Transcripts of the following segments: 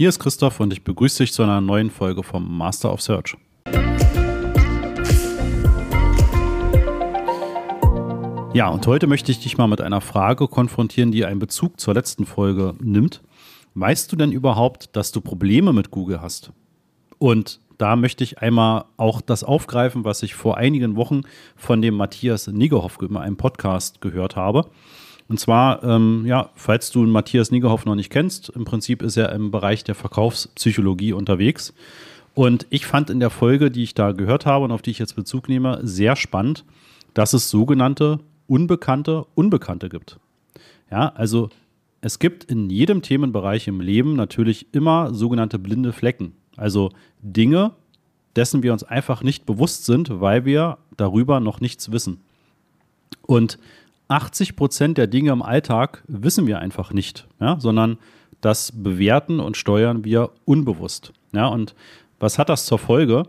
Hier ist Christoph und ich begrüße dich zu einer neuen Folge vom Master of Search. Ja, und heute möchte ich dich mal mit einer Frage konfrontieren, die einen Bezug zur letzten Folge nimmt. Weißt du denn überhaupt, dass du Probleme mit Google hast? Und da möchte ich einmal auch das aufgreifen, was ich vor einigen Wochen von dem Matthias Niggerhoff in einem Podcast gehört habe. Und zwar, ähm, ja, falls du Matthias Niggerhoff noch nicht kennst, im Prinzip ist er im Bereich der Verkaufspsychologie unterwegs. Und ich fand in der Folge, die ich da gehört habe und auf die ich jetzt Bezug nehme, sehr spannend, dass es sogenannte unbekannte Unbekannte gibt. Ja, also es gibt in jedem Themenbereich im Leben natürlich immer sogenannte blinde Flecken. Also Dinge, dessen wir uns einfach nicht bewusst sind, weil wir darüber noch nichts wissen. Und 80 Prozent der Dinge im Alltag wissen wir einfach nicht, ja, sondern das bewerten und steuern wir unbewusst. Ja, und was hat das zur Folge?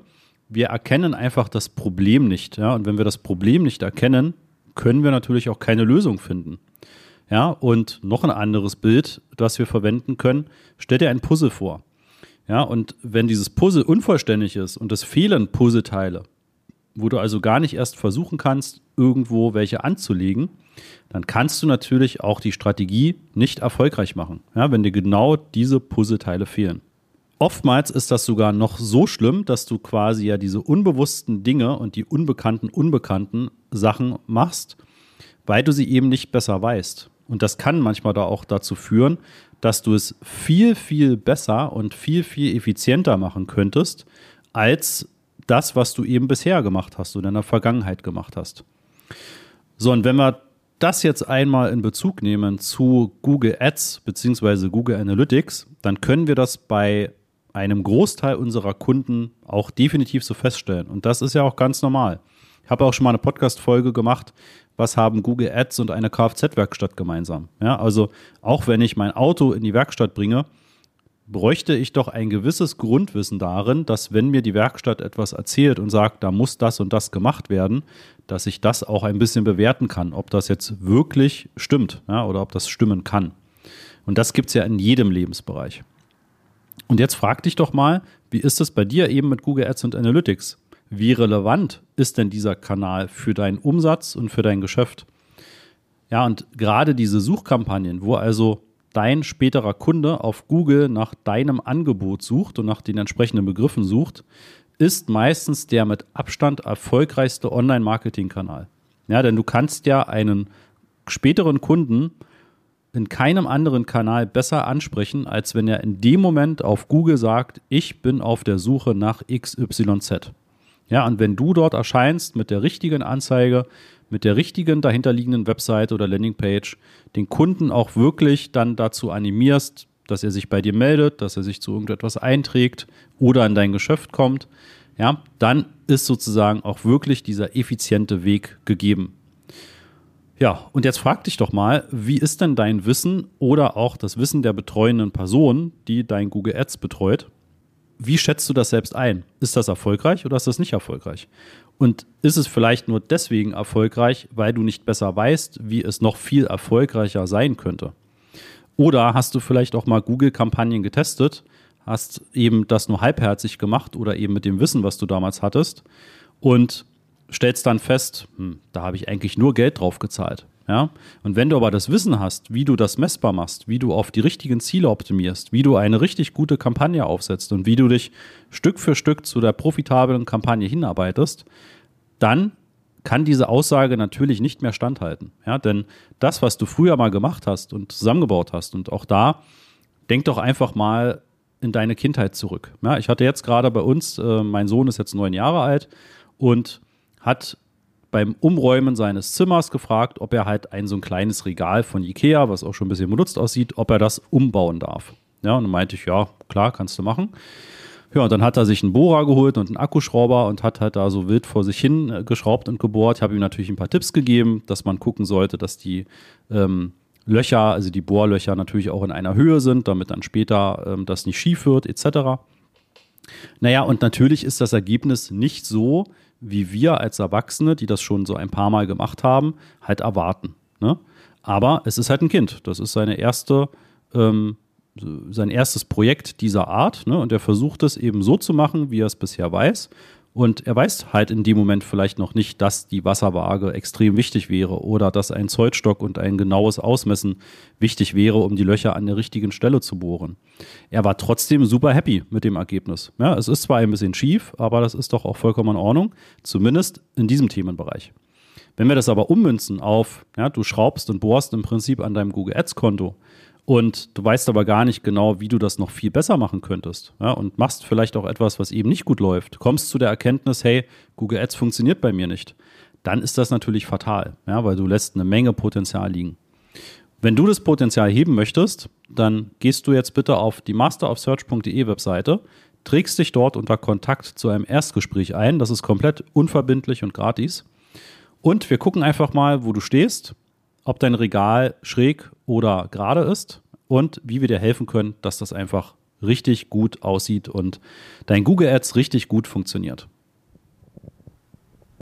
Wir erkennen einfach das Problem nicht. Ja, und wenn wir das Problem nicht erkennen, können wir natürlich auch keine Lösung finden. Ja, und noch ein anderes Bild, das wir verwenden können, stell dir ein Puzzle vor. Ja, und wenn dieses Puzzle unvollständig ist und es fehlen Puzzleteile, wo du also gar nicht erst versuchen kannst, irgendwo welche anzulegen, dann kannst du natürlich auch die Strategie nicht erfolgreich machen, ja, wenn dir genau diese Puzzleteile fehlen. Oftmals ist das sogar noch so schlimm, dass du quasi ja diese unbewussten Dinge und die unbekannten, unbekannten Sachen machst, weil du sie eben nicht besser weißt. Und das kann manchmal da auch dazu führen, dass du es viel, viel besser und viel, viel effizienter machen könntest, als das, was du eben bisher gemacht hast oder in der Vergangenheit gemacht hast. So, und wenn wir das jetzt einmal in Bezug nehmen zu Google Ads bzw. Google Analytics, dann können wir das bei einem Großteil unserer Kunden auch definitiv so feststellen. Und das ist ja auch ganz normal. Ich habe auch schon mal eine Podcast-Folge gemacht, was haben Google Ads und eine Kfz-Werkstatt gemeinsam. Ja, also auch wenn ich mein Auto in die Werkstatt bringe, bräuchte ich doch ein gewisses Grundwissen darin, dass wenn mir die Werkstatt etwas erzählt und sagt, da muss das und das gemacht werden, dass ich das auch ein bisschen bewerten kann, ob das jetzt wirklich stimmt ja, oder ob das stimmen kann. Und das gibt es ja in jedem Lebensbereich. Und jetzt frag dich doch mal, wie ist es bei dir eben mit Google Ads und Analytics? wie relevant ist denn dieser Kanal für deinen Umsatz und für dein Geschäft? Ja, und gerade diese Suchkampagnen, wo also dein späterer Kunde auf Google nach deinem Angebot sucht und nach den entsprechenden Begriffen sucht, ist meistens der mit Abstand erfolgreichste Online-Marketing-Kanal. Ja, denn du kannst ja einen späteren Kunden in keinem anderen Kanal besser ansprechen, als wenn er in dem Moment auf Google sagt, ich bin auf der Suche nach XYZ. Ja, und wenn du dort erscheinst mit der richtigen Anzeige, mit der richtigen dahinterliegenden Webseite oder Landingpage, den Kunden auch wirklich dann dazu animierst, dass er sich bei dir meldet, dass er sich zu irgendetwas einträgt oder in dein Geschäft kommt, ja, dann ist sozusagen auch wirklich dieser effiziente Weg gegeben. Ja, und jetzt frag dich doch mal, wie ist denn dein Wissen oder auch das Wissen der betreuenden Person, die dein Google Ads betreut, wie schätzt du das selbst ein? Ist das erfolgreich oder ist das nicht erfolgreich? Und ist es vielleicht nur deswegen erfolgreich, weil du nicht besser weißt, wie es noch viel erfolgreicher sein könnte? Oder hast du vielleicht auch mal Google-Kampagnen getestet, hast eben das nur halbherzig gemacht oder eben mit dem Wissen, was du damals hattest und stellst dann fest, hm, da habe ich eigentlich nur Geld drauf gezahlt. Ja? Und wenn du aber das Wissen hast, wie du das messbar machst, wie du auf die richtigen Ziele optimierst, wie du eine richtig gute Kampagne aufsetzt und wie du dich Stück für Stück zu der profitablen Kampagne hinarbeitest, dann kann diese Aussage natürlich nicht mehr standhalten. Ja? Denn das, was du früher mal gemacht hast und zusammengebaut hast, und auch da, denk doch einfach mal in deine Kindheit zurück. Ja, ich hatte jetzt gerade bei uns, äh, mein Sohn ist jetzt neun Jahre alt und hat beim Umräumen seines Zimmers gefragt, ob er halt ein so ein kleines Regal von Ikea, was auch schon ein bisschen benutzt aussieht, ob er das umbauen darf. Ja, und dann meinte ich, ja, klar, kannst du machen. Ja, und dann hat er sich einen Bohrer geholt und einen Akkuschrauber und hat halt da so wild vor sich hin äh, geschraubt und gebohrt. Ich habe ihm natürlich ein paar Tipps gegeben, dass man gucken sollte, dass die ähm, Löcher, also die Bohrlöcher natürlich auch in einer Höhe sind, damit dann später ähm, das nicht schief wird, etc. Naja, und natürlich ist das Ergebnis nicht so, wie wir als Erwachsene, die das schon so ein paar Mal gemacht haben, halt erwarten. Ne? Aber es ist halt ein Kind. Das ist seine erste ähm, sein erstes Projekt dieser Art ne? und er versucht es eben so zu machen, wie er es bisher weiß. Und er weiß halt in dem Moment vielleicht noch nicht, dass die Wasserwaage extrem wichtig wäre oder dass ein Zollstock und ein genaues Ausmessen wichtig wäre, um die Löcher an der richtigen Stelle zu bohren. Er war trotzdem super happy mit dem Ergebnis. Ja, es ist zwar ein bisschen schief, aber das ist doch auch vollkommen in Ordnung, zumindest in diesem Themenbereich. Wenn wir das aber ummünzen auf, ja, du schraubst und bohrst im Prinzip an deinem Google Ads Konto und du weißt aber gar nicht genau, wie du das noch viel besser machen könntest. Ja, und machst vielleicht auch etwas, was eben nicht gut läuft. Kommst zu der Erkenntnis, hey, Google Ads funktioniert bei mir nicht. Dann ist das natürlich fatal, ja, weil du lässt eine Menge Potenzial liegen. Wenn du das Potenzial heben möchtest, dann gehst du jetzt bitte auf die masterofsearch.de Webseite, trägst dich dort unter Kontakt zu einem Erstgespräch ein. Das ist komplett unverbindlich und gratis. Und wir gucken einfach mal, wo du stehst ob dein Regal schräg oder gerade ist und wie wir dir helfen können, dass das einfach richtig gut aussieht und dein Google Ads richtig gut funktioniert.